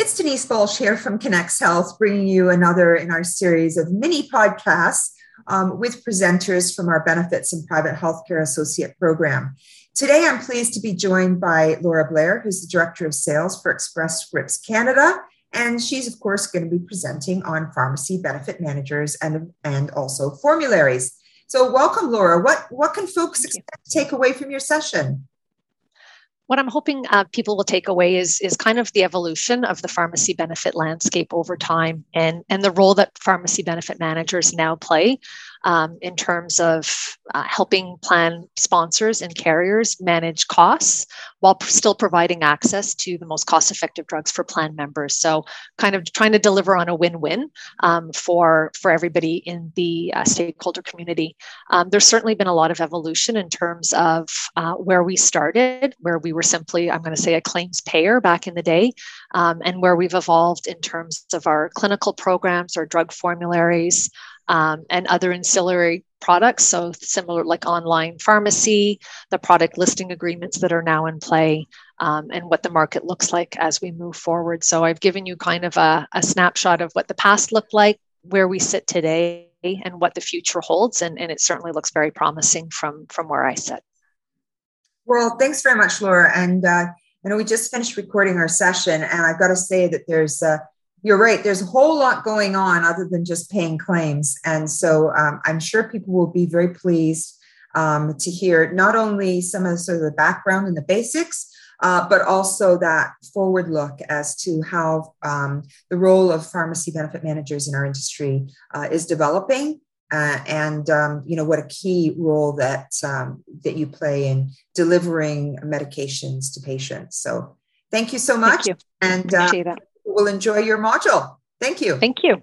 It's Denise Balch here from Connex Health, bringing you another in our series of mini podcasts um, with presenters from our Benefits and Private Healthcare Associate Program. Today, I'm pleased to be joined by Laura Blair, who's the Director of Sales for Express Scripts Canada. And she's, of course, going to be presenting on pharmacy benefit managers and, and also formularies. So, welcome, Laura. What, what can folks expect to take away from your session? What I'm hoping uh, people will take away is is kind of the evolution of the pharmacy benefit landscape over time and and the role that pharmacy benefit managers now play um, in terms of uh, helping plan sponsors and carriers manage costs while still providing access to the most cost effective drugs for plan members. So, kind of trying to deliver on a win win um, for, for everybody in the uh, stakeholder community. Um, there's certainly been a lot of evolution in terms of uh, where we started, where we were simply, I'm going to say, a claims payer back in the day, um, and where we've evolved in terms of our clinical programs, our drug formularies um, and other ancillary products. So, similar like online pharmacy, the product listing agreements that are now in play, um, and what the market looks like as we move forward. So, I've given you kind of a, a snapshot of what the past looked like, where we sit today, and what the future holds. And, and it certainly looks very promising from, from where I sit. Well, thanks very much, Laura. And uh, I know we just finished recording our session, and I've got to say that there's uh, you're right. There's a whole lot going on other than just paying claims. And so um, I'm sure people will be very pleased um, to hear not only some of the, sort of the background and the basics, uh, but also that forward look as to how um, the role of pharmacy benefit managers in our industry uh, is developing. Uh, and um, you know what a key role that um, that you play in delivering medications to patients. So thank you so much, you. and uh, will enjoy your module. Thank you. Thank you.